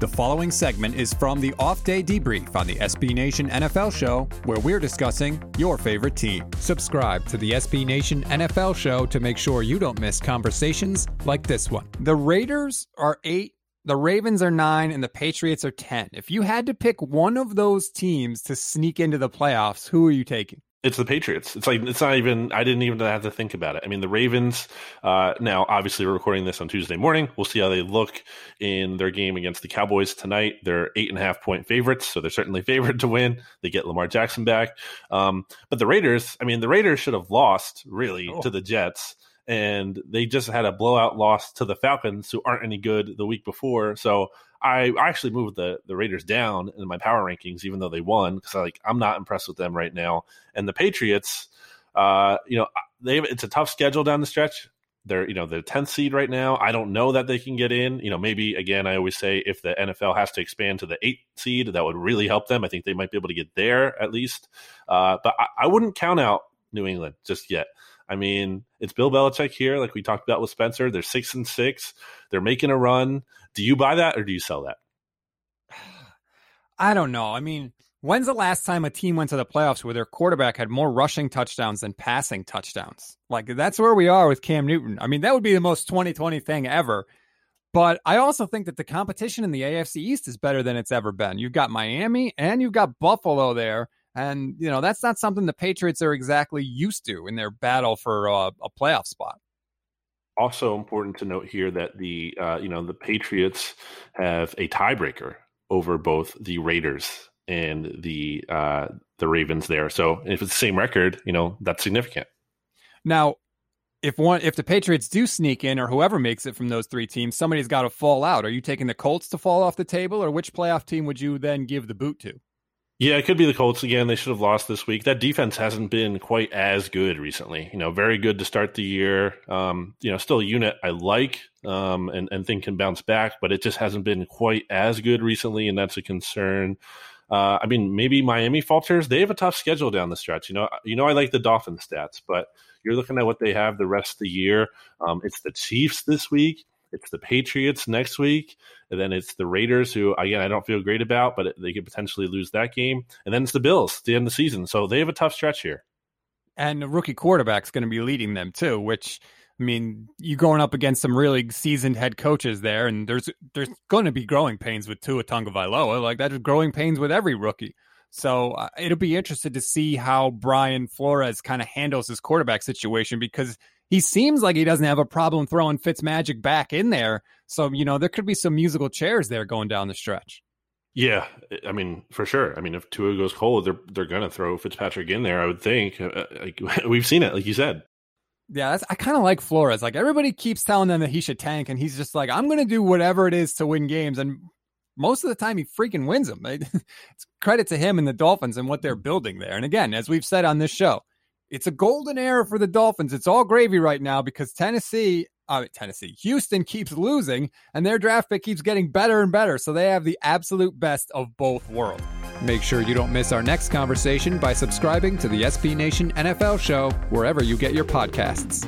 The following segment is from the off day debrief on the SB Nation NFL show, where we're discussing your favorite team. Subscribe to the SB Nation NFL show to make sure you don't miss conversations like this one. The Raiders are eight, the Ravens are nine, and the Patriots are 10. If you had to pick one of those teams to sneak into the playoffs, who are you taking? It's the Patriots. It's like it's not even. I didn't even have to think about it. I mean, the Ravens. Uh, now, obviously, we're recording this on Tuesday morning. We'll see how they look in their game against the Cowboys tonight. They're eight and a half point favorites, so they're certainly favored to win. They get Lamar Jackson back. Um, but the Raiders. I mean, the Raiders should have lost really oh. to the Jets and they just had a blowout loss to the Falcons, who aren't any good the week before. So I actually moved the the Raiders down in my power rankings, even though they won, because like I'm not impressed with them right now. And the Patriots, uh, you know, they it's a tough schedule down the stretch. They're you know the 10th seed right now. I don't know that they can get in. You know, maybe again, I always say if the NFL has to expand to the eighth seed, that would really help them. I think they might be able to get there at least. Uh, but I, I wouldn't count out New England just yet. I mean, it's Bill Belichick here, like we talked about with Spencer. They're six and six. They're making a run. Do you buy that or do you sell that? I don't know. I mean, when's the last time a team went to the playoffs where their quarterback had more rushing touchdowns than passing touchdowns? Like that's where we are with Cam Newton. I mean, that would be the most 2020 thing ever. But I also think that the competition in the AFC East is better than it's ever been. You've got Miami and you've got Buffalo there and, you know, that's not something the Patriots are exactly used to in their battle for a playoff spot. Also important to note here that the, uh, you know, the Patriots have a tiebreaker over both the Raiders and the uh, the Ravens there. So if it's the same record, you know, that's significant. Now, if one if the Patriots do sneak in or whoever makes it from those three teams, somebody's got to fall out. Are you taking the Colts to fall off the table or which playoff team would you then give the boot to? Yeah, it could be the Colts again. They should have lost this week. That defense hasn't been quite as good recently. You know, very good to start the year. Um, you know, still a unit I like um, and, and think can bounce back, but it just hasn't been quite as good recently, and that's a concern. Uh, I mean, maybe Miami falters. They have a tough schedule down the stretch. You know, you know, I like the Dolphins stats, but you're looking at what they have the rest of the year. Um, it's the Chiefs this week. It's the Patriots next week, and then it's the Raiders, who again I don't feel great about, but they could potentially lose that game, and then it's the Bills at the end of the season. So they have a tough stretch here. And the rookie quarterback's going to be leading them too, which I mean, you're going up against some really seasoned head coaches there, and there's there's going to be growing pains with Tua Tagovailoa, like that's growing pains with every rookie. So uh, it'll be interested to see how Brian Flores kind of handles his quarterback situation because he seems like he doesn't have a problem throwing Fitzmagic back in there. So, you know, there could be some musical chairs there going down the stretch. Yeah, I mean, for sure. I mean, if Tua goes cold, they're they're gonna throw Fitzpatrick in there. I would think. Uh, uh, like we've seen it, like you said. Yeah, I kind of like Flores. Like everybody keeps telling them that he should tank, and he's just like, I'm going to do whatever it is to win games. And most of the time, he freaking wins them. it's credit to him and the Dolphins and what they're building there. And again, as we've said on this show, it's a golden era for the Dolphins. It's all gravy right now because Tennessee, uh, Tennessee, Houston keeps losing and their draft pick keeps getting better and better. So they have the absolute best of both worlds. Make sure you don't miss our next conversation by subscribing to the SB Nation NFL show wherever you get your podcasts.